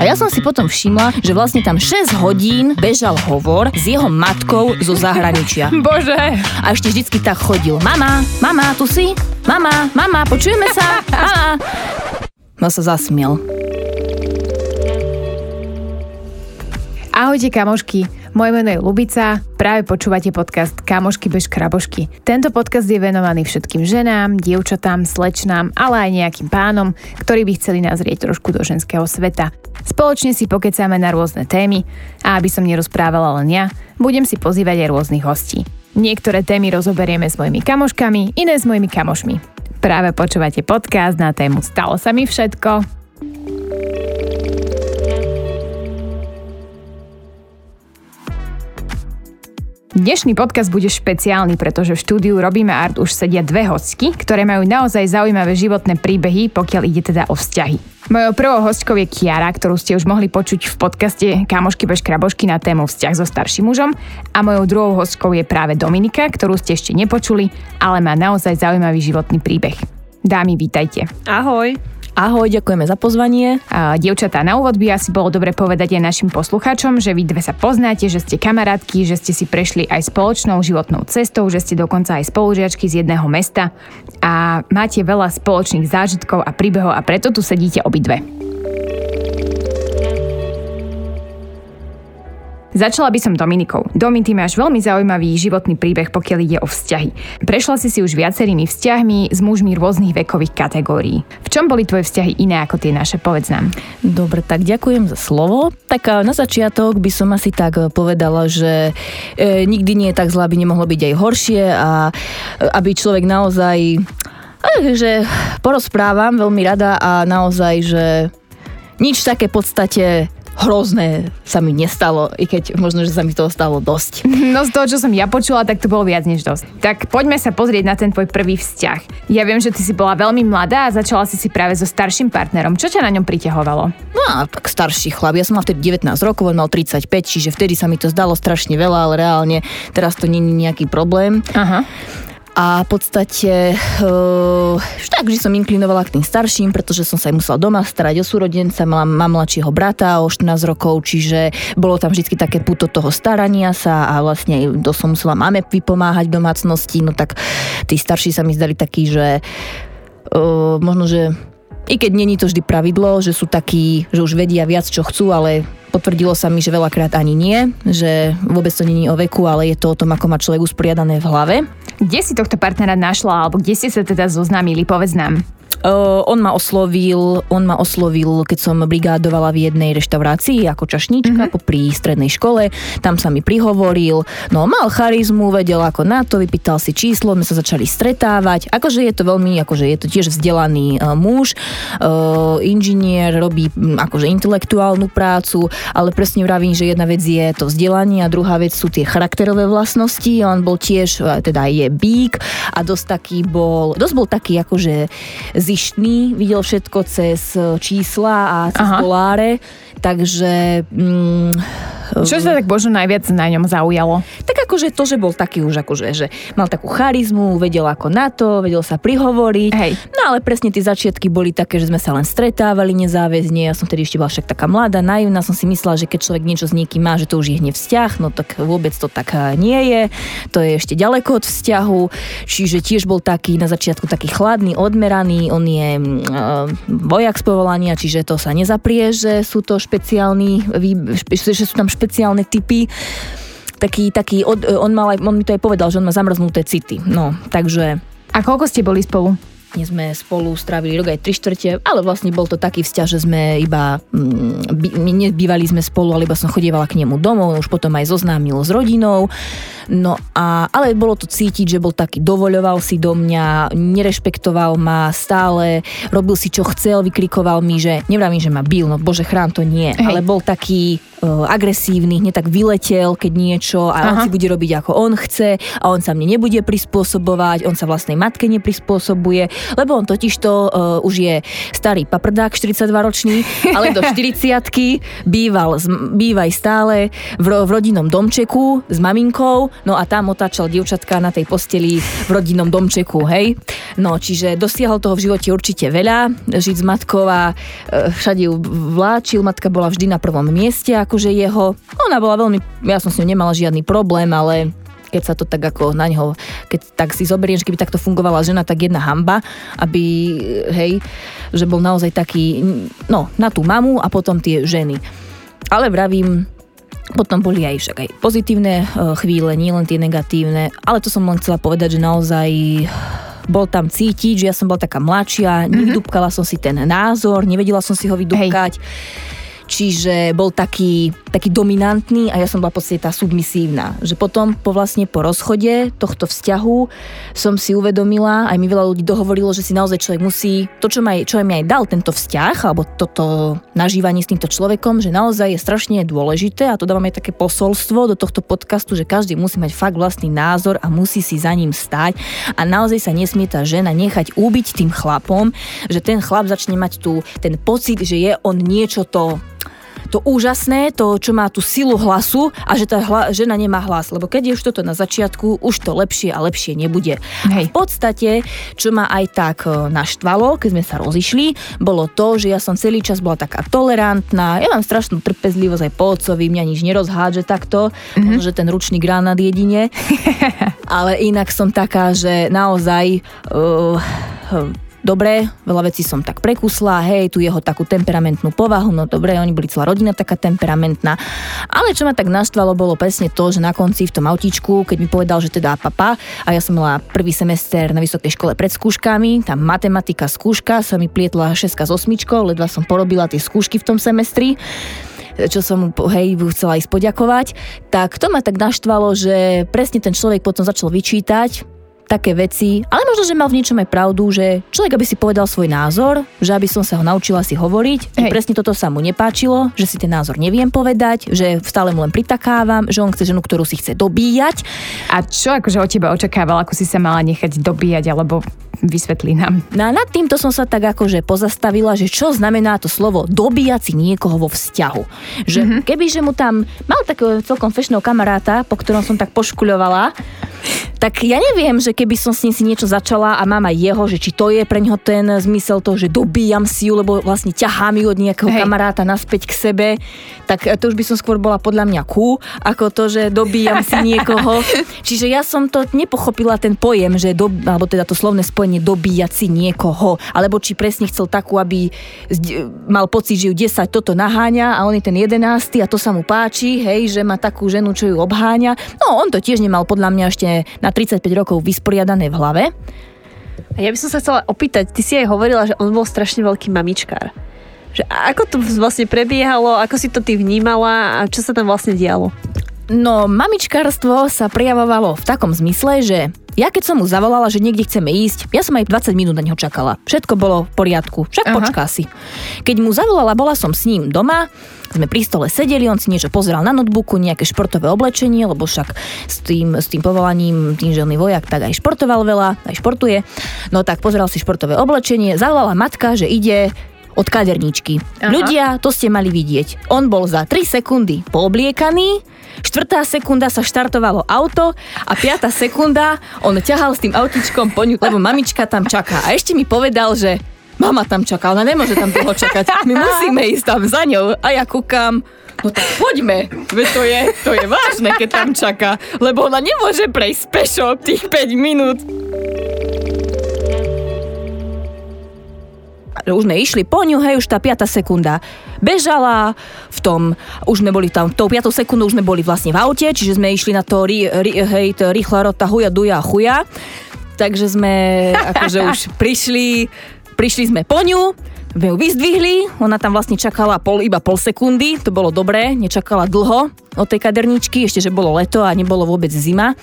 A ja som si potom všimla, že vlastne tam 6 hodín bežal hovor s jeho matkou zo zahraničia. Bože. A ešte vždycky tak chodil. Mama, mama, tu si? Mama, mama, počujeme sa? Mama. No sa zasmiel. Ahojte kamošky, moje meno je Lubica, práve počúvate podcast Kamošky bez krabošky. Tento podcast je venovaný všetkým ženám, dievčatám, slečnám, ale aj nejakým pánom, ktorí by chceli nazrieť trošku do ženského sveta. Spoločne si pokecáme na rôzne témy a aby som nerozprávala len ja, budem si pozývať aj rôznych hostí. Niektoré témy rozoberieme s mojimi kamoškami, iné s mojimi kamošmi. Práve počúvate podcast na tému Stalo sa mi všetko. Dnešný podcast bude špeciálny, pretože v štúdiu Robíme Art už sedia dve hostky, ktoré majú naozaj zaujímavé životné príbehy, pokiaľ ide teda o vzťahy. Mojou prvou hostkou je Kiara, ktorú ste už mohli počuť v podcaste Kamošky bez krabošky na tému vzťah so starším mužom a mojou druhou hostkou je práve Dominika, ktorú ste ešte nepočuli, ale má naozaj zaujímavý životný príbeh. Dámy, vítajte. Ahoj. Ahoj, ďakujeme za pozvanie. A, dievčatá, na úvod by asi bolo dobre povedať aj našim poslucháčom, že vy dve sa poznáte, že ste kamarátky, že ste si prešli aj spoločnou životnou cestou, že ste dokonca aj spolužiačky z jedného mesta a máte veľa spoločných zážitkov a príbehov a preto tu sedíte obidve. Začala by som Dominikou. Domi, ty máš veľmi zaujímavý životný príbeh, pokiaľ ide o vzťahy. Prešla si si už viacerými vzťahmi s mužmi rôznych vekových kategórií. V čom boli tvoje vzťahy iné ako tie naše, povedz nám. Dobre, tak ďakujem za slovo. Tak na začiatok by som asi tak e, povedala, že e, nikdy nie je tak zle, aby nemohlo byť aj horšie a aby človek naozaj e, že porozprávam veľmi rada a naozaj, že nič také v podstate hrozné sa mi nestalo, i keď možno, že sa mi toho stalo dosť. No z toho, čo som ja počula, tak to bolo viac než dosť. Tak poďme sa pozrieť na ten tvoj prvý vzťah. Ja viem, že ty si bola veľmi mladá a začala si si práve so starším partnerom. Čo ťa na ňom priťahovalo? No, tak starší chlap. Ja som mal vtedy 19 rokov, on mal 35, čiže vtedy sa mi to zdalo strašne veľa, ale reálne teraz to nie je nejaký problém. Aha a v podstate uh, tak, že som inklinovala k tým starším, pretože som sa aj musela doma starať o súrodenca, mala, mám mladšieho brata o 14 rokov, čiže bolo tam vždy také puto toho starania sa a vlastne to som musela máme vypomáhať v domácnosti, no tak tí starší sa mi zdali takí, že uh, možno, že i keď není to vždy pravidlo, že sú takí, že už vedia viac, čo chcú, ale potvrdilo sa mi, že veľakrát ani nie, že vôbec to není o veku, ale je to o tom, ako má človek usporiadané v hlave. Kde si tohto partnera našla, alebo kde ste sa teda zoznámili, povedz nám. Uh, on ma oslovil, on ma oslovil, keď som brigádovala v jednej reštaurácii ako čašníčka mm-hmm. pri strednej škole. Tam sa mi prihovoril, no mal charizmu, vedel ako na to, vypýtal si číslo, sme sa začali stretávať. Akože je to veľmi, akože je to tiež vzdelaný uh, muž, uh, inžinier, robí um, akože intelektuálnu prácu, ale presne vravím, že jedna vec je to vzdelanie a druhá vec sú tie charakterové vlastnosti. On bol tiež, teda je bík a dosť taký bol, dosť bol taký akože zištný, videl všetko cez e, čísla a cez Aha. doláre, takže... Mm, Čo sa tak možno najviac na ňom zaujalo? Tak akože to, že bol taký už akože, že mal takú charizmu, vedel ako na to, vedel sa prihovoriť. Hej. No ale presne tie začiatky boli také, že sme sa len stretávali nezáväzne, ja som tedy ešte bola však taká mladá, naivná, som si myslela, že keď človek niečo s niekým má, že to už je hneď vzťah, no tak vôbec to tak e, nie je, to je ešte ďaleko od vzťahu, čiže tiež bol taký na začiatku taký chladný, odmeraný, on je uh, vojak z povolania, čiže to sa nezaprie, že sú to špeciálni, že sú tam špeciálne typy taký, taký, on, mal aj, on mi to aj povedal, že on má zamrznuté city. No, takže... A koľko ste boli spolu? My sme spolu strávili rok aj tri štvrte, ale vlastne bol to taký vzťah, že sme iba, mm, by, nebývali sme spolu, ale iba som chodievala k nemu domov, už potom aj zoznámil s rodinou. No a, ale bolo to cítiť, že bol taký, dovoľoval si do mňa, nerešpektoval ma stále, robil si čo chcel, vykrikoval mi, že nevravím, že ma bil, no bože chrán to nie, Hej. ale bol taký agresívny, hneď tak vyletel, keď niečo a Aha. on si bude robiť ako on chce a on sa mne nebude prispôsobovať, on sa vlastnej matke neprispôsobuje lebo on totiž to uh, už je starý paprdák, 42-ročný, ale do 40 býval, bývaj stále v, v rodinnom domčeku s maminkou, no a tam otáčal dievčatka na tej posteli v rodinnom domčeku, hej. No, čiže dosiahol toho v živote určite veľa, žiť s matkou a uh, všade ju vláčil, matka bola vždy na prvom mieste, akože jeho, ona bola veľmi, ja som s ňou nemala žiadny problém, ale keď sa to tak ako na neho, keď tak si zoberieš, keby takto fungovala žena, tak jedna hamba, aby, hej, že bol naozaj taký, no, na tú mamu a potom tie ženy. Ale vravím, potom boli aj však aj pozitívne e, chvíle, nielen tie negatívne, ale to som len chcela povedať, že naozaj bol tam cítiť, že ja som bola taká mladšia, mm-hmm. nevydúbkala som si ten názor, nevedela som si ho vydúbkať. Hej čiže bol taký, taký dominantný a ja som bola v podstate tá submisívna. Že potom po vlastne po rozchode tohto vzťahu som si uvedomila, aj mi veľa ľudí dohovorilo, že si naozaj človek musí, to čo, ma, čo mi aj dal tento vzťah, alebo toto nažívanie s týmto človekom, že naozaj je strašne dôležité a to dávam aj také posolstvo do tohto podcastu, že každý musí mať fakt vlastný názor a musí si za ním stať a naozaj sa nesmie tá žena nechať úbiť tým chlapom, že ten chlap začne mať tu ten pocit, že je on niečo to to úžasné, to, čo má tú silu hlasu a že tá hla, žena nemá hlas. Lebo keď je už toto na začiatku, už to lepšie a lepšie nebude. Hej. V podstate, čo ma aj tak e, naštvalo, keď sme sa rozišli, bolo to, že ja som celý čas bola taká tolerantná, ja mám strašnú trpezlivosť aj po otcovi, mňa nič nerozhádže takto, mm-hmm. že ten ručný granát jedine. Ale inak som taká, že naozaj uh, dobre, veľa vecí som tak prekusla, hej, tu jeho takú temperamentnú povahu, no dobre, oni boli celá rodina taká temperamentná. Ale čo ma tak naštvalo, bolo presne to, že na konci v tom autíčku, keď mi povedal, že teda papa, a ja som mala prvý semester na vysokej škole pred skúškami, tam matematika skúška, sa mi plietla 6 s 8, ledva som porobila tie skúšky v tom semestri čo som mu hej, chcela ísť poďakovať, tak to ma tak naštvalo, že presne ten človek potom začal vyčítať, také veci, ale možno, že mal v niečom aj pravdu, že človek, aby si povedal svoj názor, že aby som sa ho naučila si hovoriť, že presne toto sa mu nepáčilo, že si ten názor neviem povedať, že stále mu len pritakávam, že on chce ženu, ktorú si chce dobíjať. A čo akože od teba očakával, ako si sa mala nechať dobíjať, alebo vysvetlí nám. No a nad týmto som sa tak akože pozastavila, že čo znamená to slovo dobíjať si niekoho vo vzťahu. Že mm-hmm. keby, že mu tam mal takého celkom fešného kamaráta, po ktorom som tak poškuľovala, tak ja neviem, že keby som s ním si niečo začala a mám aj jeho, že či to je pre ňoho ten zmysel toho, že dobíjam si ju, lebo vlastne ťahám ju od nejakého Hej. kamaráta naspäť k sebe, tak to už by som skôr bola podľa mňa kú, ako to, že dobíjam si niekoho. Čiže ja som to nepochopila ten pojem, že do, alebo teda to slovné spojenie dobíjať si niekoho, alebo či presne chcel takú, aby mal pocit, že ju 10 toto naháňa a on je ten 11 a to sa mu páči, hej, že má takú ženu, čo ju obháňa. No on to tiež nemal podľa mňa ešte na 35 rokov vysporiadané v hlave. A ja by som sa chcela opýtať, ty si aj hovorila, že on bol strašne veľký mamičkár. Že ako to vlastne prebiehalo, ako si to ty vnímala a čo sa tam vlastne dialo? No, mamičkárstvo sa prejavovalo v takom zmysle, že ja keď som mu zavolala, že niekde chceme ísť, ja som aj 20 minút na neho čakala. Všetko bolo v poriadku, však Aha. počká si. Keď mu zavolala, bola som s ním doma, sme pri stole sedeli, on si niečo pozeral na notebooku, nejaké športové oblečenie, lebo však s tým, s tým povolaním, tým, že vojak, tak aj športoval veľa, aj športuje. No tak pozeral si športové oblečenie, zavolala matka, že ide od kaderníčky. Aha. Ľudia, to ste mali vidieť. On bol za 3 sekundy poobliekaný, štvrtá sekunda sa štartovalo auto a piatá sekunda on ťahal s tým autičkom po ňu, lebo mamička tam čaká. A ešte mi povedal, že mama tam čaká, ona nemôže tam dlho čakať. My musíme ísť tam za ňou. A ja kúkam, no tak poďme, veď to je, to je vážne, keď tam čaká, lebo ona nemôže prejsť pešo tých 5 minút. Už sme išli po ňu, hej, už tá 5. sekunda bežala, v tom, už sme boli tam, tou 5. sekundou už sme boli vlastne v aute, čiže sme išli na to, ri, ri, hej, to rýchla rota huja, duja, chuja. Takže sme akože už prišli, prišli sme po ňu, sme ju vyzdvihli, ona tam vlastne čakala pol, iba pol sekundy, to bolo dobré, nečakala dlho od tej kaderničky, ešte že bolo leto a nebolo vôbec zima.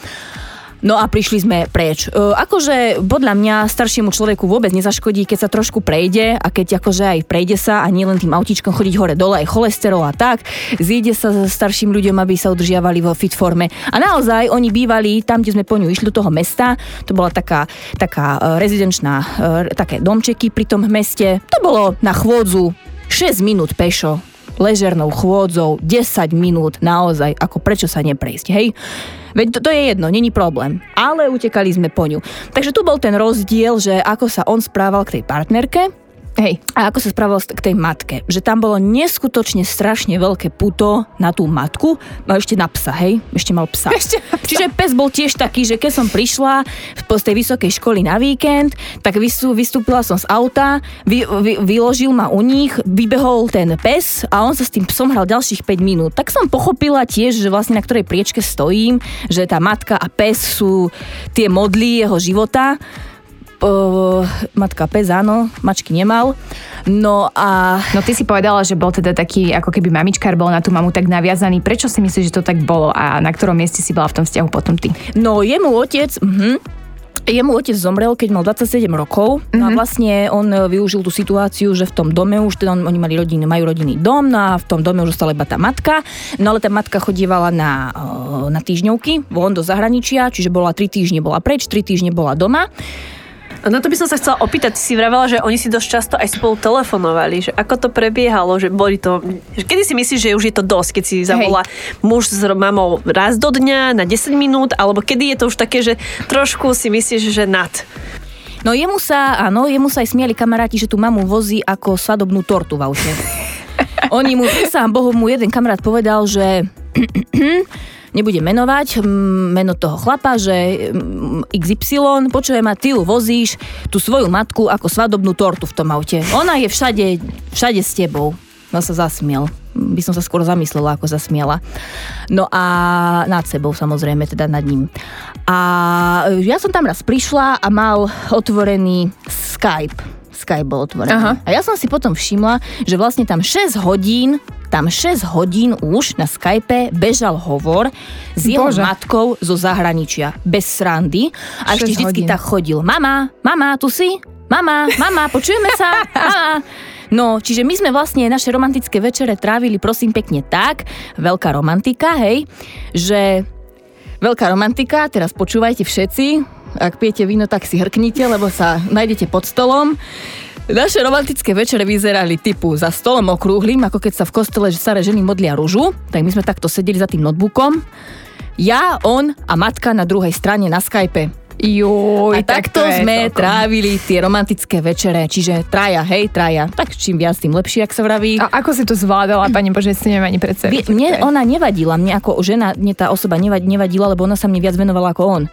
No a prišli sme preč. E, akože podľa mňa staršiemu človeku vôbec nezaškodí, keď sa trošku prejde a keď akože aj prejde sa a nie len tým autíčkom chodiť hore dole, aj cholesterol a tak, zíde sa s starším ľuďom, aby sa udržiavali vo fit forme. A naozaj oni bývali tam, kde sme po ňu išli do toho mesta, to bola taká, taká e, rezidenčná, e, také domčeky pri tom meste, to bolo na chôdzu 6 minút pešo ležernou chôdzou 10 minút naozaj, ako prečo sa neprejsť, hej? Veď to, to je jedno, není problém. Ale utekali sme po ňu. Takže tu bol ten rozdiel, že ako sa on správal k tej partnerke, Hej. A ako sa správal k tej matke. Že tam bolo neskutočne strašne veľké puto na tú matku. A ešte na psa, hej? Ešte mal psa. Ešte psa. Čiže pes bol tiež taký, že keď som prišla z tej vysokej školy na víkend, tak vystúpila som z auta, vy, vy, vyložil ma u nich, vybehol ten pes a on sa s tým psom hral ďalších 5 minút. Tak som pochopila tiež, že vlastne na ktorej priečke stojím, že tá matka a pes sú tie modly jeho života uh, matka pes, áno, mačky nemal. No a... No ty si povedala, že bol teda taký, ako keby mamičkár bol na tú mamu tak naviazaný. Prečo si myslíš, že to tak bolo a na ktorom mieste si bola v tom vzťahu potom ty? No jemu otec, mhm, Jemu otec zomrel, keď mal 27 rokov mm-hmm. no a vlastne on využil tú situáciu, že v tom dome už, teda oni mali rodiny, majú rodinný dom no a v tom dome už ostala iba tá matka, no ale tá matka chodievala na, na týždňovky von do zahraničia, čiže bola 3 týždne bola preč, 3 týždne bola doma. Na to by som sa chcela opýtať, ty si vravela, že oni si dosť často aj spolu telefonovali, že ako to prebiehalo, že boli to... Kedy si myslíš, že už je to dosť, keď si zavolá Hej. muž s mamou raz do dňa na 10 minút, alebo kedy je to už také, že trošku si myslíš, že nad? No jemu sa, áno, jemu sa aj smiali kamaráti, že tu mamu vozí ako svadobnú tortu v aute. Oni mu, sám Bohu, mu jeden kamarát povedal, že nebudem menovať meno toho chlapa, že XY, počujem ma, ty ju vozíš tú svoju matku ako svadobnú tortu v tom aute. Ona je všade, všade s tebou. No sa zasmiel. By som sa skôr zamyslela, ako zasmiela. No a nad sebou samozrejme, teda nad ním. A ja som tam raz prišla a mal otvorený Skype Skype bol otvorený. Aha. A ja som si potom všimla, že vlastne tam 6 hodín tam 6 hodín už na Skype bežal hovor s jeho Bože. matkou zo zahraničia, bez srandy. A ešte vždycky tak chodil. Mama, mama, tu si? Mama, mama, počujeme sa? Mama. No, čiže my sme vlastne naše romantické večere trávili, prosím, pekne tak, veľká romantika, hej, že veľká romantika, teraz počúvajte všetci, ak pijete víno, tak si hrknite, lebo sa nájdete pod stolom. Naše romantické večere vyzerali typu za stolom okrúhlým, ako keď sa v kostele staré ženy modlia rúžu, tak my sme takto sedeli za tým notebookom. Ja, on a matka na druhej strane na Skype. Juj, a takto tak sme celkom. trávili tie romantické večere, čiže traja, hej, traja. Tak čím viac, tým lepšie, ak sa vraví. A ako si to zvládala, pani Bože, si neviem ani predstaviť. Mne ona nevadila, mne ako žena, mne tá osoba nevadila, lebo ona sa mne viac venovala ako on.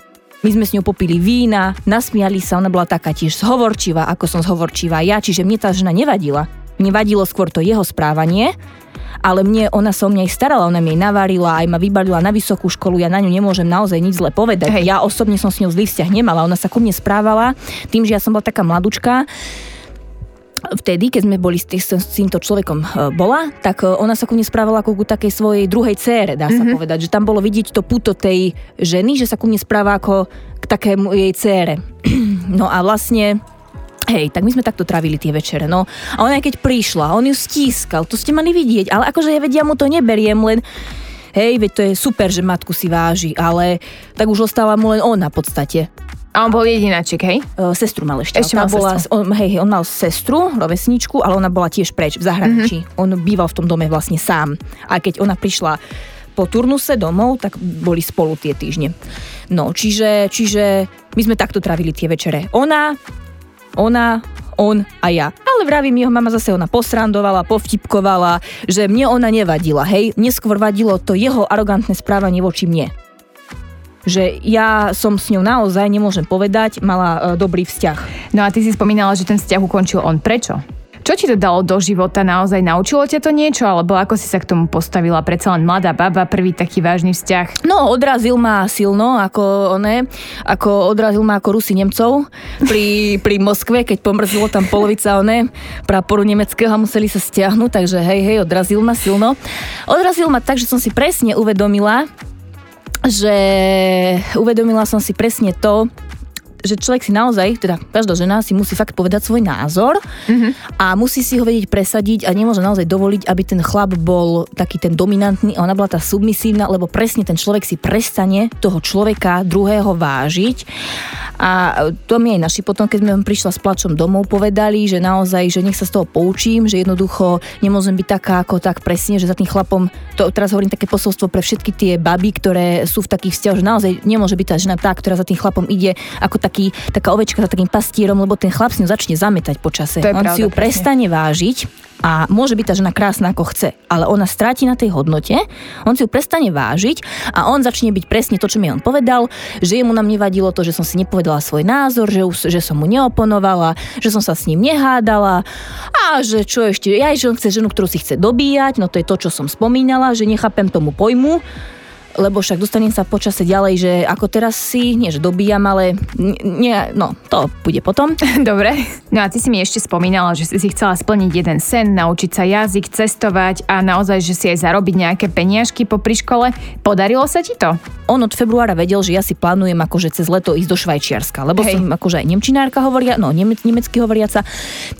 My sme s ňou popili vína, nasmiali sa, ona bola taká tiež zhovorčivá, ako som zhovorčivá ja, čiže mne tá žena nevadila. Mne vadilo skôr to jeho správanie, ale mne, ona sa o mňa aj starala, ona mi jej navarila, aj ma vybalila na vysokú školu, ja na ňu nemôžem naozaj nič zle povedať. Hej. Ja osobne som s ňou zlý vzťah nemala, ona sa ku mne správala, tým, že ja som bola taká mladučka, vtedy, keď sme boli s, tý, s týmto človekom e, bola, tak e, ona sa ku mne správala ako ku takej svojej druhej cére, dá sa mm-hmm. povedať. Že tam bolo vidieť to puto tej ženy, že sa ku mne správa ako k takému jej cére. No a vlastne Hej, tak my sme takto trávili tie večere, no. A ona keď prišla, on ju stískal, to ste mali vidieť, ale akože ja vedia mu to neberiem, len hej, veď to je super, že matku si váži, ale tak už ostala mu len ona v podstate. A on bol jedináčik, hej? Uh, sestru mal ešte. Ešte mal bola, sestru. On, hej, on mal sestru, rovesničku, ale ona bola tiež preč v zahraničí. Mm-hmm. On býval v tom dome vlastne sám. A keď ona prišla po turnuse domov, tak boli spolu tie týždne. No, čiže, čiže my sme takto trávili tie večere. Ona, ona, on a ja. Ale vravím, jeho mama zase ona posrandovala, povtipkovala, že mne ona nevadila, hej. Neskôr vadilo to jeho arogantné správanie voči mne že ja som s ňou naozaj, nemôžem povedať, mala e, dobrý vzťah. No a ty si spomínala, že ten vzťah ukončil on. Prečo? Čo ti to dalo do života? Naozaj naučilo ťa to niečo? Alebo ako si sa k tomu postavila? Predsa len mladá baba, prvý taký vážny vzťah. No, odrazil ma silno, ako one, ako odrazil ma ako Rusy Nemcov pri, pri Moskve, keď pomrzilo tam polovica one praporu nemeckého a museli sa stiahnuť, takže hej, hej, odrazil ma silno. Odrazil ma tak, že som si presne uvedomila, že uvedomila som si presne to, že človek si naozaj, teda každá žena si musí fakt povedať svoj názor mm-hmm. a musí si ho vedieť presadiť a nemôže naozaj dovoliť, aby ten chlap bol taký ten dominantný a ona bola tá submisívna, lebo presne ten človek si prestane toho človeka druhého vážiť. A to mi aj naši potom, keď sme prišla s plačom domov, povedali, že naozaj, že nech sa z toho poučím, že jednoducho nemôžem byť taká ako tak presne, že za tým chlapom, to teraz hovorím také posolstvo pre všetky tie baby, ktoré sú v takých vzťahoch, že naozaj nemôže byť tá žena tá, ktorá za tým chlapom ide ako tak taký, taká ovečka za takým pastierom, lebo ten chlap si ju začne zametať počase. On pravda, si ju presne. prestane vážiť a môže byť tá žena krásna ako chce, ale ona stráti na tej hodnote, on si ju prestane vážiť a on začne byť presne to, čo mi on povedal, že jemu nám nevadilo to, že som si nepovedala svoj názor, že, že som mu neoponovala, že som sa s ním nehádala a že čo ešte, ja že on chce ženu, ktorú si chce dobíjať, no to je to, čo som spomínala, že nechápem tomu pojmu, lebo však dostanem sa počase ďalej, že ako teraz si, nie že dobíjam, ale nie, no, to bude potom. Dobre. No a ty si mi ešte spomínala, že si chcela splniť jeden sen, naučiť sa jazyk, cestovať a naozaj, že si aj zarobiť nejaké peniažky po škole. Podarilo sa ti to? On od februára vedel, že ja si plánujem akože cez leto ísť do Švajčiarska, lebo Hej. som akože aj nemčinárka hovoria, no nemec, nemecky hovoriaca,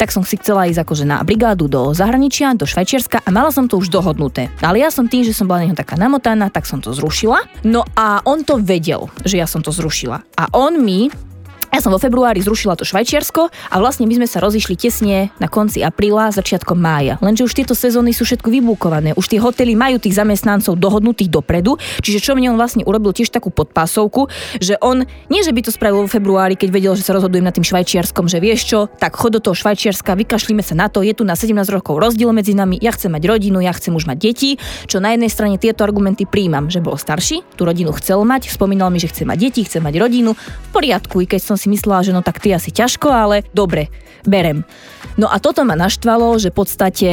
tak som si chcela ísť akože na brigádu do zahraničia, do Švajčiarska a mala som to už dohodnuté. Ale ja som tým, že som bola neho taká namotaná, tak som to zrušila. No a on to vedel, že ja som to zrušila. A on mi ja som vo februári zrušila to Švajčiarsko a vlastne my sme sa rozišli tesne na konci apríla, začiatkom mája. Lenže už tieto sezóny sú všetko vybúkované. Už tie hotely majú tých zamestnancov dohodnutých dopredu, čiže čo mne on vlastne urobil tiež takú podpásovku, že on, nie že by to spravil vo februári, keď vedel, že sa rozhodujem na tým Švajčiarskom, že vieš čo, tak chod do toho Švajčiarska, vykašlíme sa na to, je tu na 17 rokov rozdiel medzi nami, ja chcem mať rodinu, ja chcem už mať deti, čo na jednej strane tieto argumenty príjmam, že bol starší, tú rodinu chcel mať, spomínal mi, že chce mať deti, chce mať rodinu, v poriadku, i keď som si myslela, že no tak ty asi ťažko, ale dobre, berem. No a toto ma naštvalo, že v podstate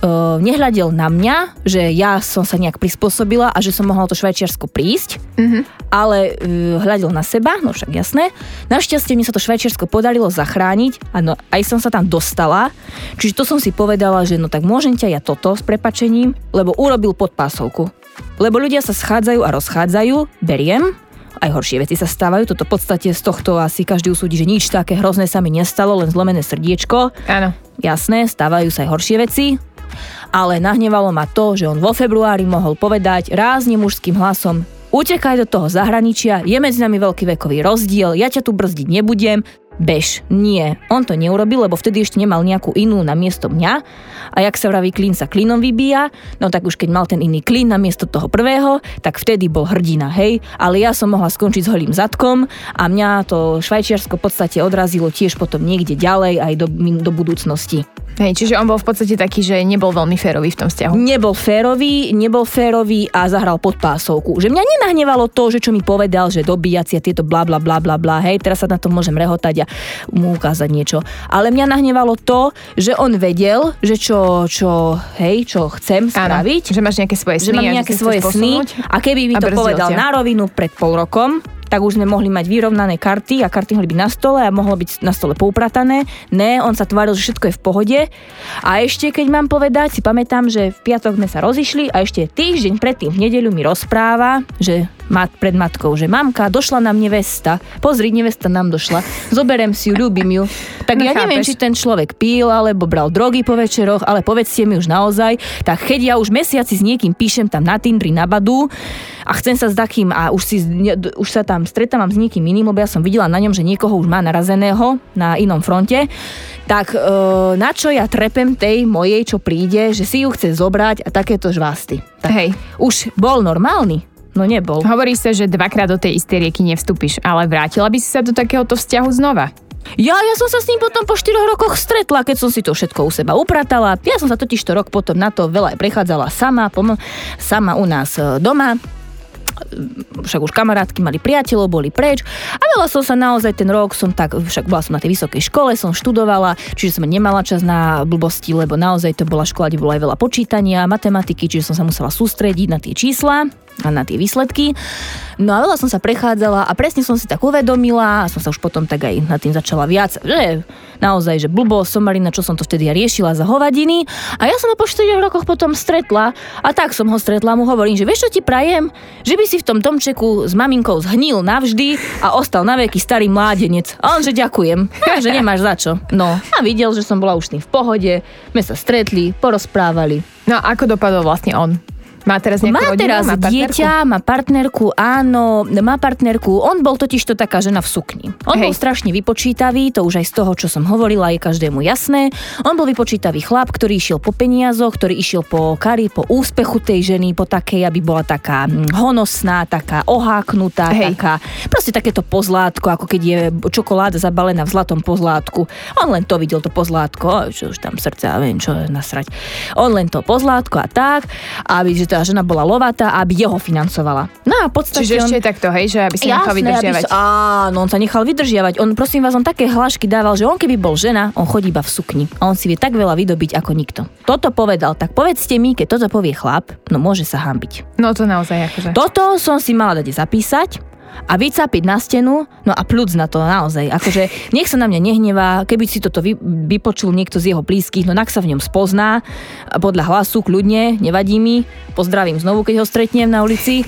uh, nehľadel na mňa, že ja som sa nejak prispôsobila a že som mohla to Švajčiarsko prísť, mm-hmm. ale uh, hľadel na seba, no však jasné. Našťastie mi sa to Švajčiarsko podarilo zachrániť, ano, aj som sa tam dostala, čiže to som si povedala, že no tak môžem ťa ja toto s prepačením, lebo urobil podpásovku. Lebo ľudia sa schádzajú a rozchádzajú, beriem, aj horšie veci sa stávajú. Toto v podstate z tohto asi každý usúdi, že nič také hrozné sa mi nestalo, len zlomené srdiečko. Áno. Jasné, stávajú sa aj horšie veci. Ale nahnevalo ma to, že on vo februári mohol povedať rázne mužským hlasom Utekaj do toho zahraničia, je medzi nami veľký vekový rozdiel, ja ťa tu brzdiť nebudem, bež. Nie, on to neurobil, lebo vtedy ešte nemal nejakú inú na miesto mňa. A jak sa vraví, klín sa klínom vybíja, no tak už keď mal ten iný klín na miesto toho prvého, tak vtedy bol hrdina, hej. Ale ja som mohla skončiť s holým zadkom a mňa to Švajčiarsko v podstate odrazilo tiež potom niekde ďalej aj do, do budúcnosti. Hej, čiže on bol v podstate taký, že nebol veľmi férový v tom vzťahu. Nebol férový, nebol férový a zahral pod pásovku. Že mňa nenahnevalo to, že čo mi povedal, že dobíjacia tieto bla bla bla bla bla, hej, teraz sa na to môžem rehotať a mu ukázať niečo. Ale mňa nahnevalo to, že on vedel, že čo, čo hej, čo chcem spraviť. Áno, že máš nejaké svoje sny. Že mám nejaké svoje sny a keby mi to povedal ťa. na rovinu pred pol rokom, tak už sme mohli mať vyrovnané karty a karty mohli byť na stole a mohlo byť na stole poupratané. Ne, on sa tváril, že všetko je v pohode. A ešte, keď mám povedať, si pamätám, že v piatok sme sa rozišli a ešte týždeň predtým v nedeľu mi rozpráva, že mat, pred matkou, že mamka, došla nám nevesta, pozri, nevesta nám došla, zoberem si ju, ľúbim ju. Tak no, ja neviem, či ten človek pil, alebo bral drogy po večeroch, ale povedzte mi už naozaj, tak keď ja už mesiaci s niekým píšem tam na Tindri, na Badu a chcem sa s takým a už, si, už sa tam stretávam s niekým iným, lebo ja som videla na ňom, že niekoho už má narazeného na inom fronte, tak e, na čo ja trepem tej mojej, čo príde, že si ju chce zobrať a takéto žvásty. Tak Hej. Už bol normálny. No nebol. Hovorí sa, že dvakrát do tej istej rieky nevstúpiš, ale vrátila by si sa do takéhoto vzťahu znova. Ja, ja som sa s ním potom po 4 rokoch stretla, keď som si to všetko u seba upratala. Ja som sa totiž to rok potom na to veľa prechádzala sama, pom- sama u nás e, doma však už kamarátky mali priateľov, boli preč a veľa som sa naozaj ten rok som tak, však bola som na tej vysokej škole, som študovala, čiže som nemala čas na blbosti, lebo naozaj to bola škola, kde bolo aj veľa počítania, matematiky, čiže som sa musela sústrediť na tie čísla. Na tie výsledky. No a veľa som sa prechádzala a presne som si tak uvedomila a som sa už potom tak aj nad tým začala viac, že naozaj, že blbo, somarina, čo som to vtedy riešila za hovadiny. A ja som ho po 4 rokoch potom stretla a tak som ho stretla, mu hovorím, že vieš čo ti prajem, že by si v tom domčeku s maminkou zhnil navždy a ostal na veky starý mládenec. A on, že ďakujem, že nemáš za čo. No a videl, že som bola už tým v pohode, sme sa stretli, porozprávali. No a ako dopadol vlastne on? Má teraz Má rodinu? teraz má partnerku? dieťa, má partnerku, áno, má partnerku. On bol totiž to taká žena v sukni. On Hej. bol strašne vypočítavý, to už aj z toho, čo som hovorila, je každému jasné. On bol vypočítavý chlap, ktorý išiel po peniazoch, ktorý išiel po kari, po úspechu tej ženy, po takej, aby bola taká mm, honosná, taká oháknutá, Hej. taká, proste takéto pozlátko, ako keď je čokoláda zabalená v zlatom pozlátku. On len to videl, to pozlátko, čo už tam srdce a viem, čo nasrať. On len to pozlátko a tak, aby že tá žena bola lovatá, aby jeho financovala. No a v podstate Čiže on... ešte takto, hej, že aby nechal Jasné, vydržiavať. Aby sa, áno, on sa nechal vydržiavať. On, prosím vás, on také hlášky dával, že on keby bol žena, on chodí iba v sukni. A on si vie tak veľa vydobiť ako nikto. Toto povedal, tak povedzte mi, keď toto povie chlap, no môže sa hambiť. No to naozaj akože. Toto som si mala dať zapísať a vycapiť na stenu, no a plúc na to naozaj. Akože nech sa na mňa nehnevá, keby si toto vy, vypočul niekto z jeho blízkych, no nak sa v ňom spozná, podľa hlasu, kľudne, nevadí mi, pozdravím znovu, keď ho stretnem na ulici,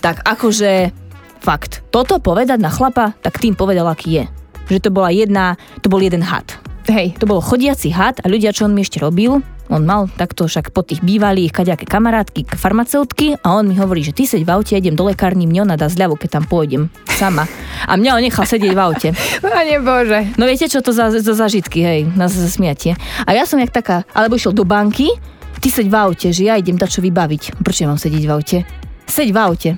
tak akože fakt, toto povedať na chlapa, tak tým povedal, aký je. Že to bola jedna, to bol jeden had. Hej, To bol chodiaci had a ľudia, čo on mi ešte robil, on mal takto však po tých bývalých kaďaké kamarátky, farmaceutky a on mi hovorí, že ty seď v aute, idem do lekárny, mňa ona dá zľavu, keď tam pôjdem sama. A mňa on nechal sedieť v aute. Pane Bože. No viete, čo to za, za zažitky, hej, na zasmiatie. A ja som jak taká, alebo išiel do banky, ty seď v aute, že ja idem čo vybaviť. Prečo mám sedieť v aute? Seď v aute.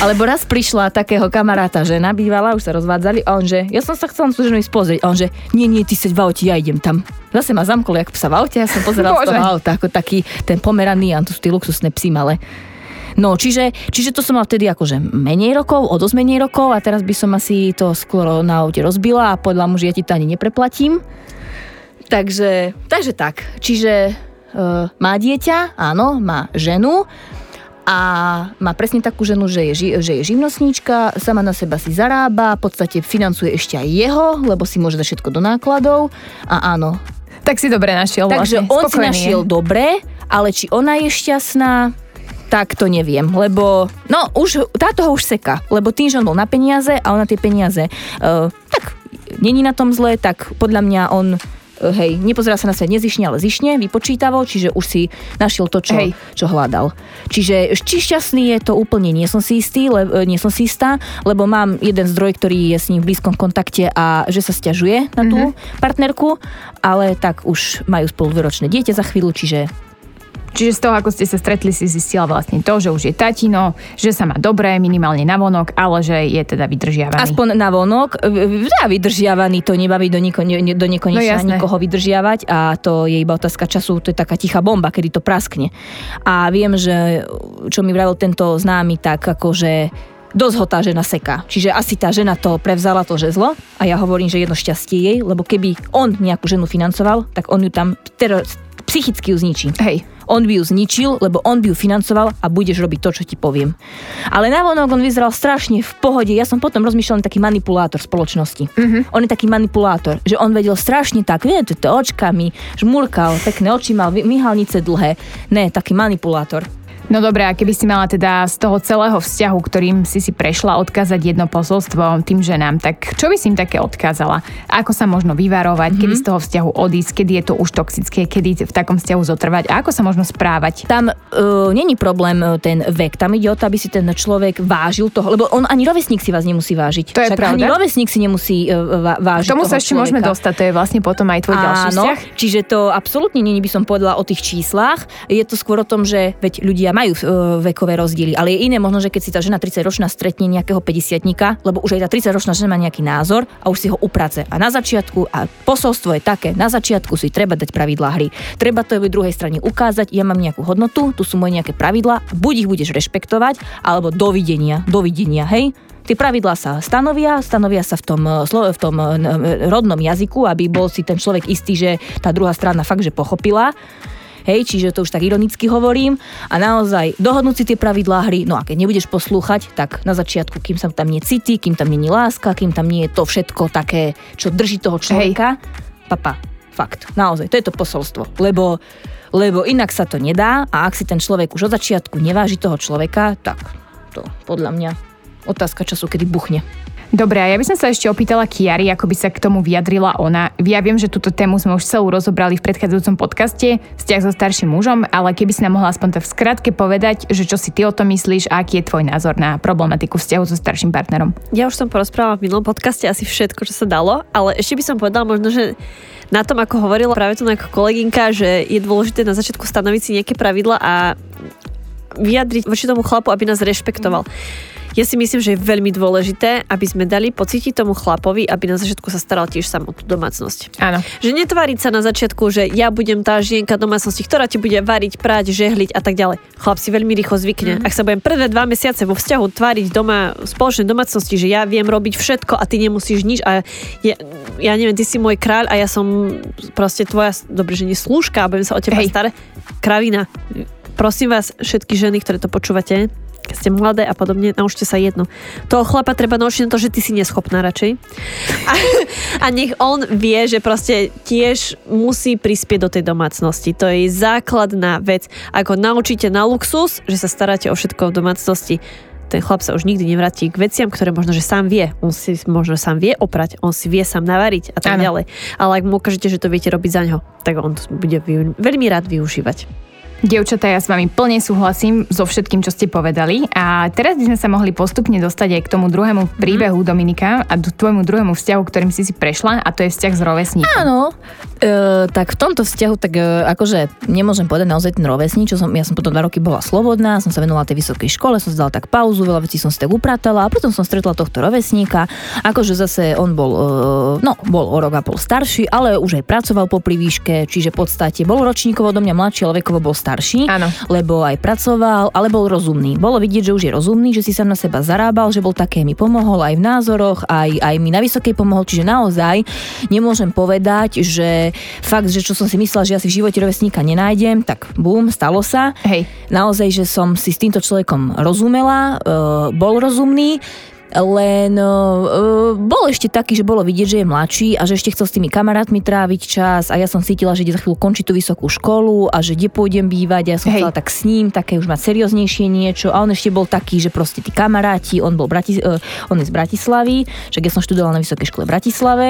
Alebo raz prišla takého kamaráta žena, bývala, už sa rozvádzali, a on že, ja som sa chcel na ženu ísť pozrieť, a on že, nie, nie, ty seď v aute, ja idem tam. Zase ma zamkol, jak psa v aute, ja som pozeral z toho auta, ako taký ten pomeraný, a to sú tie luxusné psy malé. No, čiže, čiže to som mal vtedy akože menej rokov, o dosť menej rokov a teraz by som asi to skoro na aute rozbila a podľa mu, že ja ti to ani nepreplatím. Takže, takže tak. Čiže uh, má dieťa, áno, má ženu a má presne takú ženu, že je, že je živnostníčka, sama na seba si zarába, v podstate financuje ešte aj jeho, lebo si môže dať všetko do nákladov a áno. Tak si dobre našiel Takže vlastne. on si Spokojný našiel je. dobre, ale či ona je šťastná, tak to neviem, lebo no už táto ho už seka, lebo tým, že on bol na peniaze a ona tie peniaze, uh, tak není na tom zle, tak podľa mňa on hej, nepozerá sa na svet nezišne, ale zišne, vypočítavo, čiže už si našiel to, čo, Hej. čo hľadal. Čiže či šťastný je to úplne nie som si istý, le, e, nie som si istá, lebo mám jeden zdroj, ktorý je s ním v blízkom kontakte a že sa stiažuje na tú mm-hmm. partnerku, ale tak už majú spolu dvoročné dieťa za chvíľu, čiže Čiže z toho, ako ste sa stretli, si zistila vlastne to, že už je tatino, že sa má dobré, minimálne na vonok, ale že je teda vydržiavaný. aspoň na vonok, ja vydržiavaný, to nebaví do, niko, ne, do No nekonečna jasné. nikoho vydržiavať a to je iba otázka času, to je taká tichá bomba, kedy to praskne. A viem, že čo mi vravil tento známy, tak akože dosť ho tá žena seká. Čiže asi tá žena to prevzala to žezlo a ja hovorím, že jedno šťastie jej, lebo keby on nejakú ženu financoval, tak on ju tam ter- psychicky ju zničí. Hej. On by ju zničil, lebo on by ju financoval a budeš robiť to, čo ti poviem. Ale navonok on vyzeral strašne v pohode. Ja som potom rozmýšľal, on taký manipulátor spoločnosti. Mm-hmm. On je taký manipulátor, že on vedel strašne tak, vie, to očkami, žmurkal, pekné oči mal, myhalnice dlhé. Ne, taký manipulátor. No dobré, a keby si mala teda z toho celého vzťahu, ktorým si si prešla, odkázať jedno posolstvo tým ženám, tak čo by si im také odkázala? Ako sa možno vyvarovať, mm-hmm. kedy z toho vzťahu odísť, kedy je to už toxické, kedy v takom vzťahu zotrvať a ako sa možno správať? Tam uh, není problém uh, ten vek, tam ide o to, aby si ten človek vážil toho, lebo on ani rovesník si vás nemusí vážiť. To je Však pravda. ani rovesník si nemusí uh, vážiť K tomu sa ešte môžeme človeka. dostať, to je vlastne potom aj tvoj ďalší Áno, vzťah. čiže to absolútne není by som povedala o tých číslach. Je to skôr o tom, že veď ľudia majú e, vekové rozdiely, ale je iné možno, že keď si tá žena 30-ročná stretne nejakého 50 lebo už aj tá 30-ročná žena má nejaký názor a už si ho uprace. A na začiatku, a posolstvo je také, na začiatku si treba dať pravidlá hry. Treba to aj druhej strane ukázať, ja mám nejakú hodnotu, tu sú moje nejaké pravidlá, buď ich budeš rešpektovať, alebo dovidenia, dovidenia, hej? Tie pravidlá sa stanovia, stanovia sa v tom, e, v tom e, rodnom jazyku, aby bol si ten človek istý, že tá druhá strana fakt, že pochopila. Hej, čiže to už tak ironicky hovorím. A naozaj dohodnúť si tie pravidlá hry, no a keď nebudeš poslúchať, tak na začiatku, kým sa tam nie city, kým tam nie je láska, kým tam nie je to všetko také, čo drží toho človeka, Hej. papa, fakt, naozaj, to je to posolstvo. Lebo lebo inak sa to nedá a ak si ten človek už od začiatku neváži toho človeka, tak to podľa mňa otázka času, kedy buchne. Dobre, a ja by som sa ešte opýtala Kiary, ako by sa k tomu vyjadrila ona. Ja viem, že túto tému sme už celú rozobrali v predchádzajúcom podcaste, vzťah so starším mužom, ale keby si nám mohla aspoň tak v skratke povedať, že čo si ty o tom myslíš a aký je tvoj názor na problematiku vzťahu so starším partnerom. Ja už som porozprávala v minulom podcaste asi všetko, čo sa dalo, ale ešte by som povedala možno, že na tom, ako hovorila práve tu ako kolegynka, že je dôležité na začiatku stanoviť si nejaké pravidla a vyjadriť voči tomu chlapu, aby nás rešpektoval. Mm ja si myslím, že je veľmi dôležité, aby sme dali pocítiť tomu chlapovi, aby na začiatku sa staral tiež sám o tú domácnosť. Áno. Že netváriť sa na začiatku, že ja budem tá žienka domácnosti, ktorá ti bude variť, prať, žehliť a tak ďalej. Chlap si veľmi rýchlo zvykne. Mm. Ak sa budem prvé dva mesiace vo vzťahu tváriť doma v spoločnej domácnosti, že ja viem robiť všetko a ty nemusíš nič a ja, ja neviem, ty si môj kráľ a ja som proste tvoja, dobre, že nie slúžka a budem sa o teba staré. Kravina. Prosím vás, všetky ženy, ktoré to počúvate, keď ste mladé a podobne, naučte sa jedno. Toho chlapa treba naučiť na to, že ty si neschopná radšej. A, a nech on vie, že proste tiež musí prispieť do tej domácnosti. To je základná vec. Ako naučíte na luxus, že sa staráte o všetko v domácnosti, ten chlap sa už nikdy nevráti k veciam, ktoré možno, že sám vie. On si možno sám vie oprať, on si vie sám navariť a tak ano. ďalej. Ale ak mu ukážete, že to viete robiť za ňo, tak on to bude veľmi rád využívať. Dievčatá, ja s vami plne súhlasím so všetkým, čo ste povedali. A teraz by sme sa mohli postupne dostať aj k tomu druhému mhm. príbehu mm. Dominika a tvojmu druhému vzťahu, ktorým si si prešla a to je vzťah s rovesníkom. Áno, e, tak v tomto vzťahu, tak e, akože nemôžem povedať naozaj ten rovesník, čo som, ja som potom dva roky bola slobodná, som sa venovala tej vysokej škole, som si dala tak pauzu, veľa vecí som si tak upratala a potom som stretla tohto rovesníka. Akože zase on bol, e, no, bol o rok a pol starší, ale už aj pracoval po výške, čiže v podstate bol ročníkovo do mňa mladší, ale vekovo bol starší ano. lebo aj pracoval, ale bol rozumný. Bolo vidieť, že už je rozumný, že si sa na seba zarábal, že bol také, mi pomohol aj v názoroch, aj, aj mi na vysokej pomohol, čiže naozaj nemôžem povedať, že fakt, že čo som si myslela, že ja si v živote rovesníka nenájdem, tak bum, stalo sa. Hej. Naozaj, že som si s týmto človekom rozumela, e, bol rozumný, len uh, bol ešte taký, že bolo vidieť, že je mladší a že ešte chcel s tými kamarátmi tráviť čas a ja som cítila, že ide za chvíľu končiť tú vysokú školu a že kde pôjdem bývať a ja som Hej. chcela tak s ním, také už mať serióznejšie niečo a on ešte bol taký, že proste tí kamaráti, on bol Bratis- uh, on je z Bratislavy, však ja som študovala na vysokej škole v Bratislave,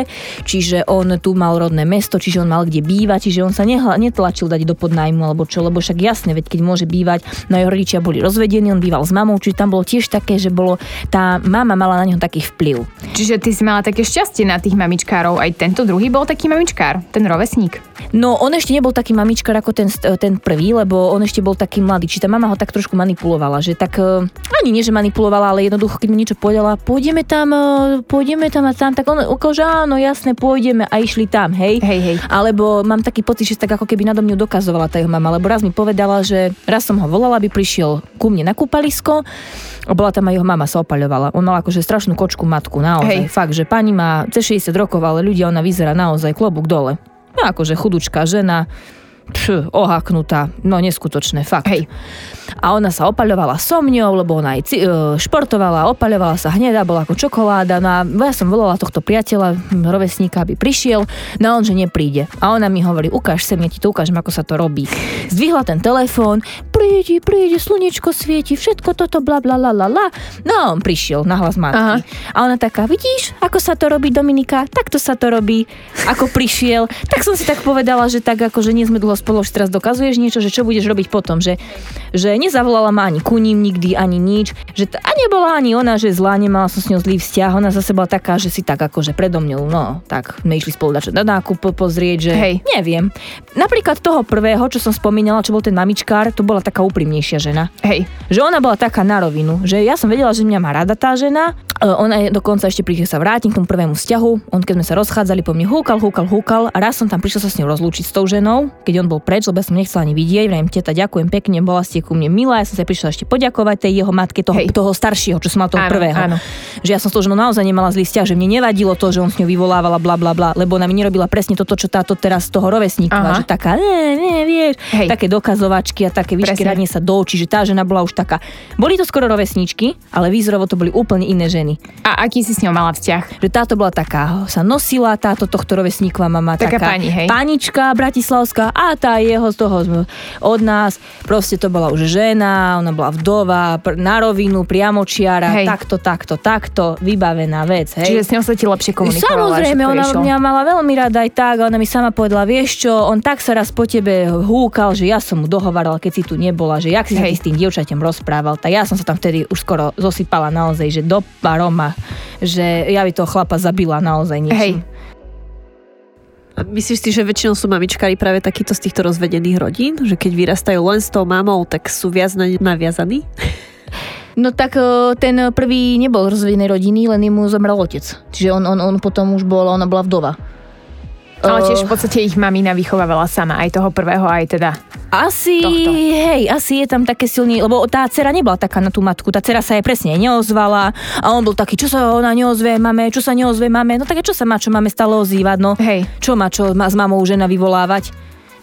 čiže on tu mal rodné mesto, čiže on mal kde bývať, čiže on sa nehla, netlačil dať do podnajmu alebo čo, lebo však jasne, veď keď môže bývať, no jeho rodičia boli rozvedení, on býval s mamou, čiže tam bolo tiež také, že bolo tá mama mama mala na neho taký vplyv. Čiže ty si mala také šťastie na tých mamičkárov. Aj tento druhý bol taký mamičkár, ten rovesník. No, on ešte nebol taký mamičkár ako ten, ten prvý, lebo on ešte bol taký mladý. Či tá mama ho tak trošku manipulovala, že tak e, ani nie, že manipulovala, ale jednoducho, keď mu niečo povedala, pôjdeme tam, e, pôjdeme tam a tam, tak on že áno, jasne, pôjdeme a išli tam, hej. Hej, hej. Alebo mám taký pocit, že tak ako keby nado mňu dokazovala tá jeho mama, lebo raz mi povedala, že raz som ho volala, aby prišiel ku mne na kúpalisko a bola tam aj jeho mama, sa opaľovala. On mal akože strašnú kočku matku, naozaj. Hej. Fakt, že pani má cez 60 rokov, ale ľudia, ona vyzerá naozaj klobúk dole. No akože chudúčka žena, pš, ohaknutá, no neskutočné, fakt. Hej. A ona sa opaľovala so mňou, lebo ona aj e, športovala, opaľovala sa hneda, bola ako čokoláda. No a ja som volala tohto priateľa, rovesníka, aby prišiel, no on, že nepríde. A ona mi hovorí, ukáž sa, ja ti to ukážem, ako sa to robí. Zdvihla ten telefón, prídi, prídi, slnečko svieti, všetko toto, bla bla la la la. No on prišiel na hlas matky. Aha. A ona taká, vidíš, ako sa to robí Dominika, takto sa to robí, ako prišiel. Tak som si tak povedala, že tak ako, že nie sme dlho spolu, že teraz dokazuješ niečo, že čo budeš robiť potom, že, že nezavolala ma ani ku ním nikdy, ani nič, že t- a nebola ani ona, že zlá, nemala som s ňou zlý vzťah, ona zase bola taká, že si tak akože predo mňou, no, tak sme išli spolu dať na nákup pozrieť, že Hej. neviem. Napríklad toho prvého, čo som spomínala, čo bol ten mamičkár, to bola tak taká úprimnejšia žena. Hej. Že ona bola taká na rovinu, že ja som vedela, že mňa má rada tá žena. E, Ona je dokonca ešte pri sa vrátim k tomu prvému vzťahu. On keď sme sa rozchádzali, po mne húkal, húkal, húkal a raz som tam prišla sa s ňou rozlúčiť s tou ženou, keď on bol preč, lebo ja som nechcela ani vidieť. Vrajím, teta, ďakujem pekne, bola ste ku mne milá, ja som sa prišla ešte poďakovať tej jeho matke, toho, Hej. toho staršieho, čo som mal toho Áno, prvého. áno. Že ja som s tou ženou naozaj nemala zlý vzťah, že mne nevadilo to, že on s ňou vyvolávala bla bla bla, lebo ona mi nerobila presne toto, čo táto teraz z toho rovesníka, Aha. že taká, ne, ne, vieš, Hej. také dokazovačky a také vyškieranie sa do očí, že tá žena bola už taká. Boli to skoro rovesníčky, ale výzorovo to boli úplne iné ženy. A aký si s ňou mala vzťah? Že táto bola taká, sa nosila, táto tohto rovesníková mama, Taká taká pani, hej? panička bratislavská a tá jeho z toho z- od nás, proste to bola už žena, ona bola vdova, pr- na rovinu, priamočiara, Hej. takto, takto, takto, vybavená vec, hej. Čiže s ňou sa ti lepšie komunikovala. Samozrejme, ona išlo. mňa mala veľmi rada aj tak ona mi sama povedala, vieš čo, on tak sa raz po tebe húkal, že ja som mu dohovarala, keď si tu nebola, že jak si sa Hej. ty s tým dievčaťom rozprával, tak ja som sa tam vtedy už skoro zosypala naozaj, že do paroma, že ja by toho chlapa zabila naozaj niečím. Hej. A myslíš si, že väčšinou sú mamičkári práve takíto z týchto rozvedených rodín? Že keď vyrastajú len s tou mamou, tak sú viac na naviazaní? No tak e, ten prvý nebol rozvedenej rodiny, len mu zomrel otec. Čiže on, on, on potom už bol, ona bola vdova. Ale E, tiež v podstate ich mamina vychovávala sama, aj toho prvého, aj teda. Asi, tohto. hej, asi je tam také silný, lebo tá dcera nebola taká na tú matku, tá dcera sa jej presne neozvala a on bol taký, čo sa ona neozve, máme, čo sa neozve, máme, no tak a čo sa má, čo máme stále ozývať, no. Hej. Čo má, čo má s mamou žena vyvolávať?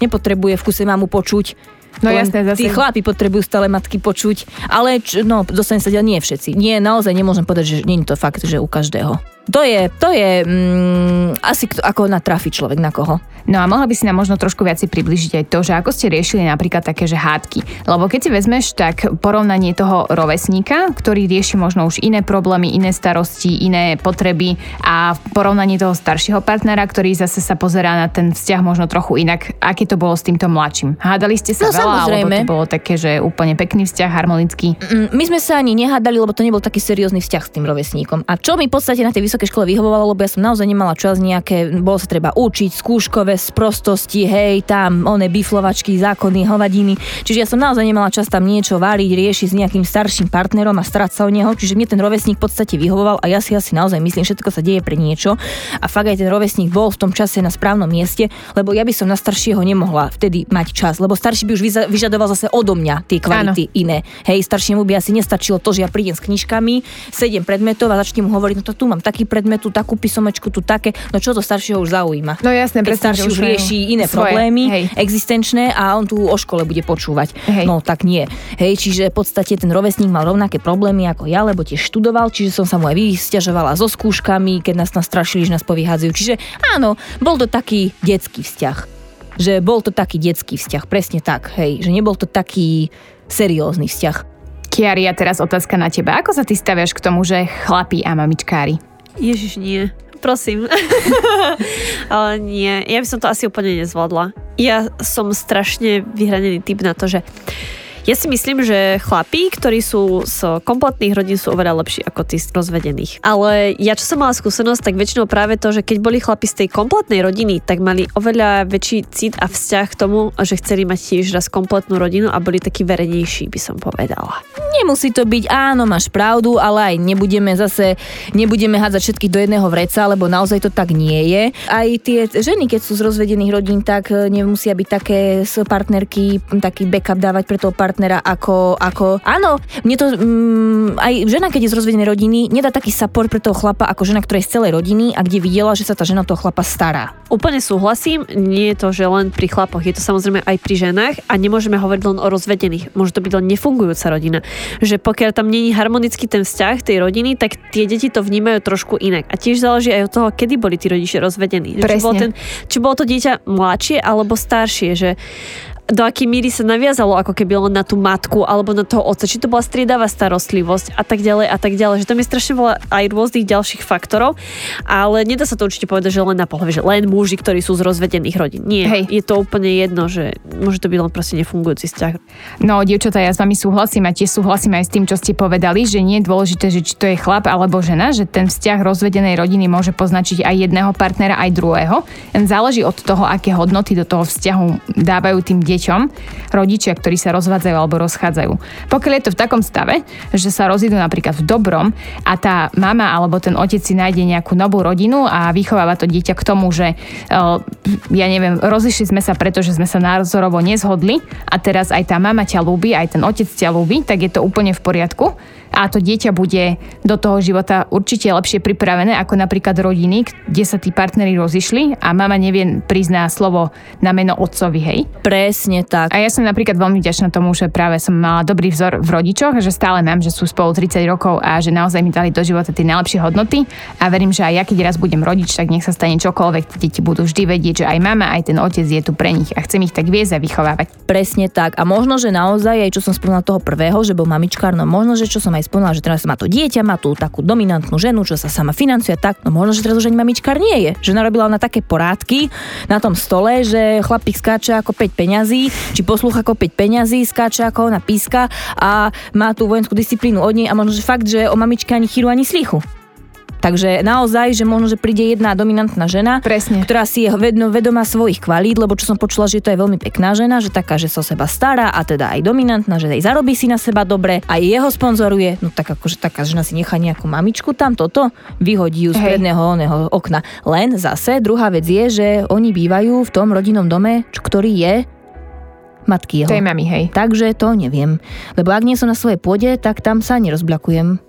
Nepotrebuje v kuse mamu počuť. No Len jasné, zase. Tí chlapi potrebujú stále matky počuť, ale č, no, dostane sa nie všetci. Nie, naozaj nemôžem povedať, že nie je to fakt, že u každého. To je, to je mm, asi ako natrafi človek na koho. No a mohla by si nám možno trošku viac približiť aj to, že ako ste riešili napríklad také, že hádky. Lebo keď si vezmeš tak porovnanie toho rovesníka, ktorý rieši možno už iné problémy, iné starosti, iné potreby a v porovnaní toho staršieho partnera, ktorý zase sa pozerá na ten vzťah možno trochu inak, aké to bolo s týmto mladším. Hádali ste sa No, veľa, alebo samozrejme. to bolo také, že úplne pekný vzťah, harmonický. Mm, My sme sa ani nehádali, lebo to nebol taký seriózny vzťah s tým rovesníkom. A čo mi v podstate na tej vysokej škole vyhovovalo, lebo ja som naozaj nemala čas nejaké, bolo sa treba učiť, skúškové sprostosti, hej, tam one biflovačky, zákony, hovadiny. Čiže ja som naozaj nemala čas tam niečo variť, riešiť s nejakým starším partnerom a starať sa o neho. Čiže mne ten rovesník v podstate vyhovoval a ja si asi naozaj myslím, že všetko sa deje pre niečo. A fakt aj ten rovesník bol v tom čase na správnom mieste, lebo ja by som na staršieho nemohla vtedy mať čas, lebo starší by už vyžadoval zase odo mňa tie kvality iné. Hej, staršiemu by asi nestačilo to, že ja prídem s knižkami, sedem predmetov a začnem mu hovoriť, no to tu mám taký predmet, tu takú písomečku, tu také, no čo to staršieho už zaujíma. No jasné, Keď starší už rieši iné svoje, problémy hej. existenčné a on tu o škole bude počúvať. Hej. No tak nie. Hej, čiže v podstate ten rovesník mal rovnaké problémy ako ja, lebo tiež študoval, čiže som sa mu aj vysťažovala so skúškami, keď nás nastrašili, že nás povyhádzajú. Čiže áno, bol to taký detský vzťah. Že bol to taký detský vzťah, presne tak, hej, že nebol to taký seriózny vzťah. Kiari, a teraz otázka na teba. Ako sa ty staviaš k tomu, že chlapí a mamičkári? Ježiš, nie. Prosím. Ale nie, ja by som to asi úplne nezvládla. Ja som strašne vyhranený typ na to, že ja si myslím, že chlapí, ktorí sú z kompletných rodín, sú oveľa lepší ako tí z rozvedených. Ale ja, čo som mala skúsenosť, tak väčšinou práve to, že keď boli chlapi z tej kompletnej rodiny, tak mali oveľa väčší cit a vzťah k tomu, že chceli mať tiež raz kompletnú rodinu a boli takí verejnejší, by som povedala. Nemusí to byť, áno, máš pravdu, ale aj nebudeme zase, nebudeme hádzať všetkých do jedného vreca, lebo naozaj to tak nie je. Aj tie ženy, keď sú z rozvedených rodín, tak e, nemusia byť také partnerky, taký backup dávať pre toho partnera ako, ako áno, mne to, mm, aj žena, keď je z rozvedenej rodiny, nedá taký support pre toho chlapa ako žena, ktorá je z celej rodiny a kde videla, že sa tá žena toho chlapa stará. Úplne súhlasím, nie je to, že len pri chlapoch, je to samozrejme aj pri ženách a nemôžeme hovoriť len o rozvedených. Môže to byť len nefungujúca rodina. Že pokiaľ tam není harmonický ten vzťah tej rodiny, tak tie deti to vnímajú trošku inak. A tiež záleží aj od toho, kedy boli tí rodičia rozvedení. Že Či bolo, Presne. ten, či bolo to dieťa mladšie alebo staršie, že do akej míry sa naviazalo ako keby len na tú matku alebo na toho otca, či to bola striedavá starostlivosť a tak ďalej a tak ďalej, že tam je strašne veľa aj rôznych ďalších faktorov, ale nedá sa to určite povedať, že len na pohľave, že len muži, ktorí sú z rozvedených rodín. Nie, Hej. je to úplne jedno, že môže to byť len proste nefungujúci vzťah. No, dievčatá, ja s vami súhlasím a tiež súhlasím aj s tým, čo ste povedali, že nie je dôležité, že či to je chlap alebo žena, že ten vzťah rozvedenej rodiny môže poznačiť aj jedného partnera, aj druhého. Záleží od toho, aké hodnoty do toho vzťahu dávajú tým deťom deťom rodičia, ktorí sa rozvádzajú alebo rozchádzajú. Pokiaľ je to v takom stave, že sa rozídu napríklad v dobrom a tá mama alebo ten otec si nájde nejakú novú rodinu a vychováva to dieťa k tomu, že ja neviem, rozišli sme sa preto, že sme sa názorovo nezhodli a teraz aj tá mama ťa ľúbi, aj ten otec ťa ľúbi, tak je to úplne v poriadku a to dieťa bude do toho života určite lepšie pripravené ako napríklad rodiny, kde sa tí partneri rozišli a mama nevie prizná slovo na meno otcovi, hej? Presne tak. A ja som napríklad veľmi vďačná tomu, že práve som mala dobrý vzor v rodičoch, že stále mám, že sú spolu 30 rokov a že naozaj mi dali do života tie najlepšie hodnoty a verím, že aj ja keď raz budem rodič, tak nech sa stane čokoľvek, deti budú vždy vedieť, že aj mama, aj ten otec je tu pre nich a chcem ich tak viesť a vychovávať. Presne tak. A možno, že naozaj, aj čo som spomínala toho prvého, že bol mamičkár, no možno, že čo som aj spomínala, že teraz má to dieťa, má tú takú dominantnú ženu, čo sa sama financuje, tak no možno, že teraz už ani mamičkár nie je. Že narobila na také porádky na tom stole, že chlapík skáče ako 5 peňazí, či poslúcha ako 5 peňazí, skáče ako ona píska a má tú vojenskú disciplínu od nej a možno, že fakt, že o mamičke ani chýru, ani slichu. Takže naozaj, že možno, že príde jedna dominantná žena, Presne. ktorá si je vedomá svojich kvalít, lebo čo som počula, že to je veľmi pekná žena, že taká, že sa o seba stará a teda aj dominantná, že aj zarobí si na seba dobre, aj jeho sponzoruje, no tak akože taká žena si nechá nejakú mamičku tam toto, vyhodí ju z predného oného okna. Len zase druhá vec je, že oni bývajú v tom rodinnom dome, ktorý je matky jeho. To je mami, hej. Takže to neviem. Lebo ak nie som na svojej pôde, tak tam sa nerozblakujem.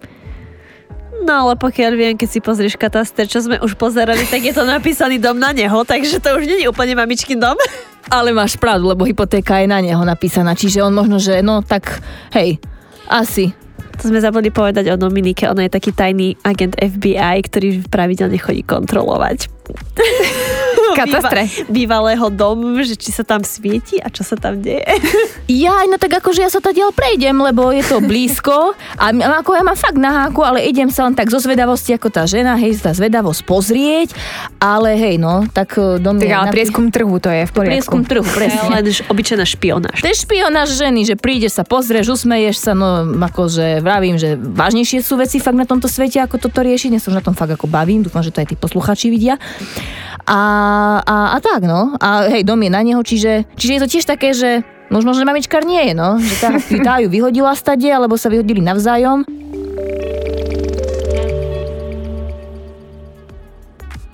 No ale pokiaľ viem, keď si pozrieš kataster, čo sme už pozerali, tak je to napísaný dom na neho, takže to už nie je úplne mamičkin dom. Ale máš pravdu, lebo hypotéka je na neho napísaná, čiže on možno, že no tak hej, asi. To sme zabudli povedať o Dominike, ona je taký tajný agent FBI, ktorý pravidelne chodí kontrolovať. Katastre. bývalého domu, že či sa tam svieti a čo sa tam deje. Ja, no tak akože ja sa tadiaľ prejdem, lebo je to blízko a ako ja mám fakt na háku, ale idem sa len tak zo zvedavosti ako tá žena, hej, tá zvedavosť pozrieť, ale hej, no, tak e, do mňa... Tak ale prieskum trhu to je v poriadku. prieskum trhu, presne. Len obyčajná špionáž. To je špionáž ženy, že prídeš sa, pozrieš, usmeješ sa, no akože vravím, že vážnejšie sú veci fakt na tomto svete, ako toto riešiť, dnes sa už na tom fakt ako bavím, dúfam, že to aj tí posluchači vidia. A, a, a tak, no. A hej, dom je na neho, čiže, čiže je to tiež také, že možno, že mamičkár nie je, no. Že tá, tá ju vyhodila stade, alebo sa vyhodili navzájom.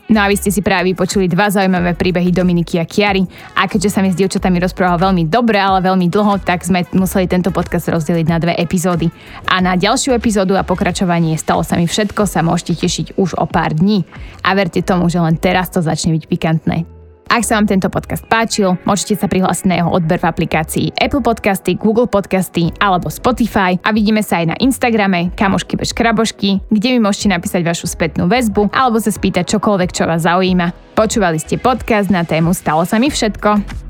No a vy ste si práve vypočuli dva zaujímavé príbehy Dominiky a Kiary. A keďže sa mi s dievčatami rozprával veľmi dobre, ale veľmi dlho, tak sme museli tento podcast rozdeliť na dve epizódy. A na ďalšiu epizódu a pokračovanie Stalo sa mi všetko sa môžete tešiť už o pár dní. A verte tomu, že len teraz to začne byť pikantné. Ak sa vám tento podcast páčil, môžete sa prihlásiť na jeho odber v aplikácii Apple Podcasty, Google Podcasty alebo Spotify a vidíme sa aj na Instagrame kamošky bez krabošky, kde mi môžete napísať vašu spätnú väzbu alebo sa spýtať čokoľvek, čo vás zaujíma. Počúvali ste podcast na tému Stalo sa mi všetko.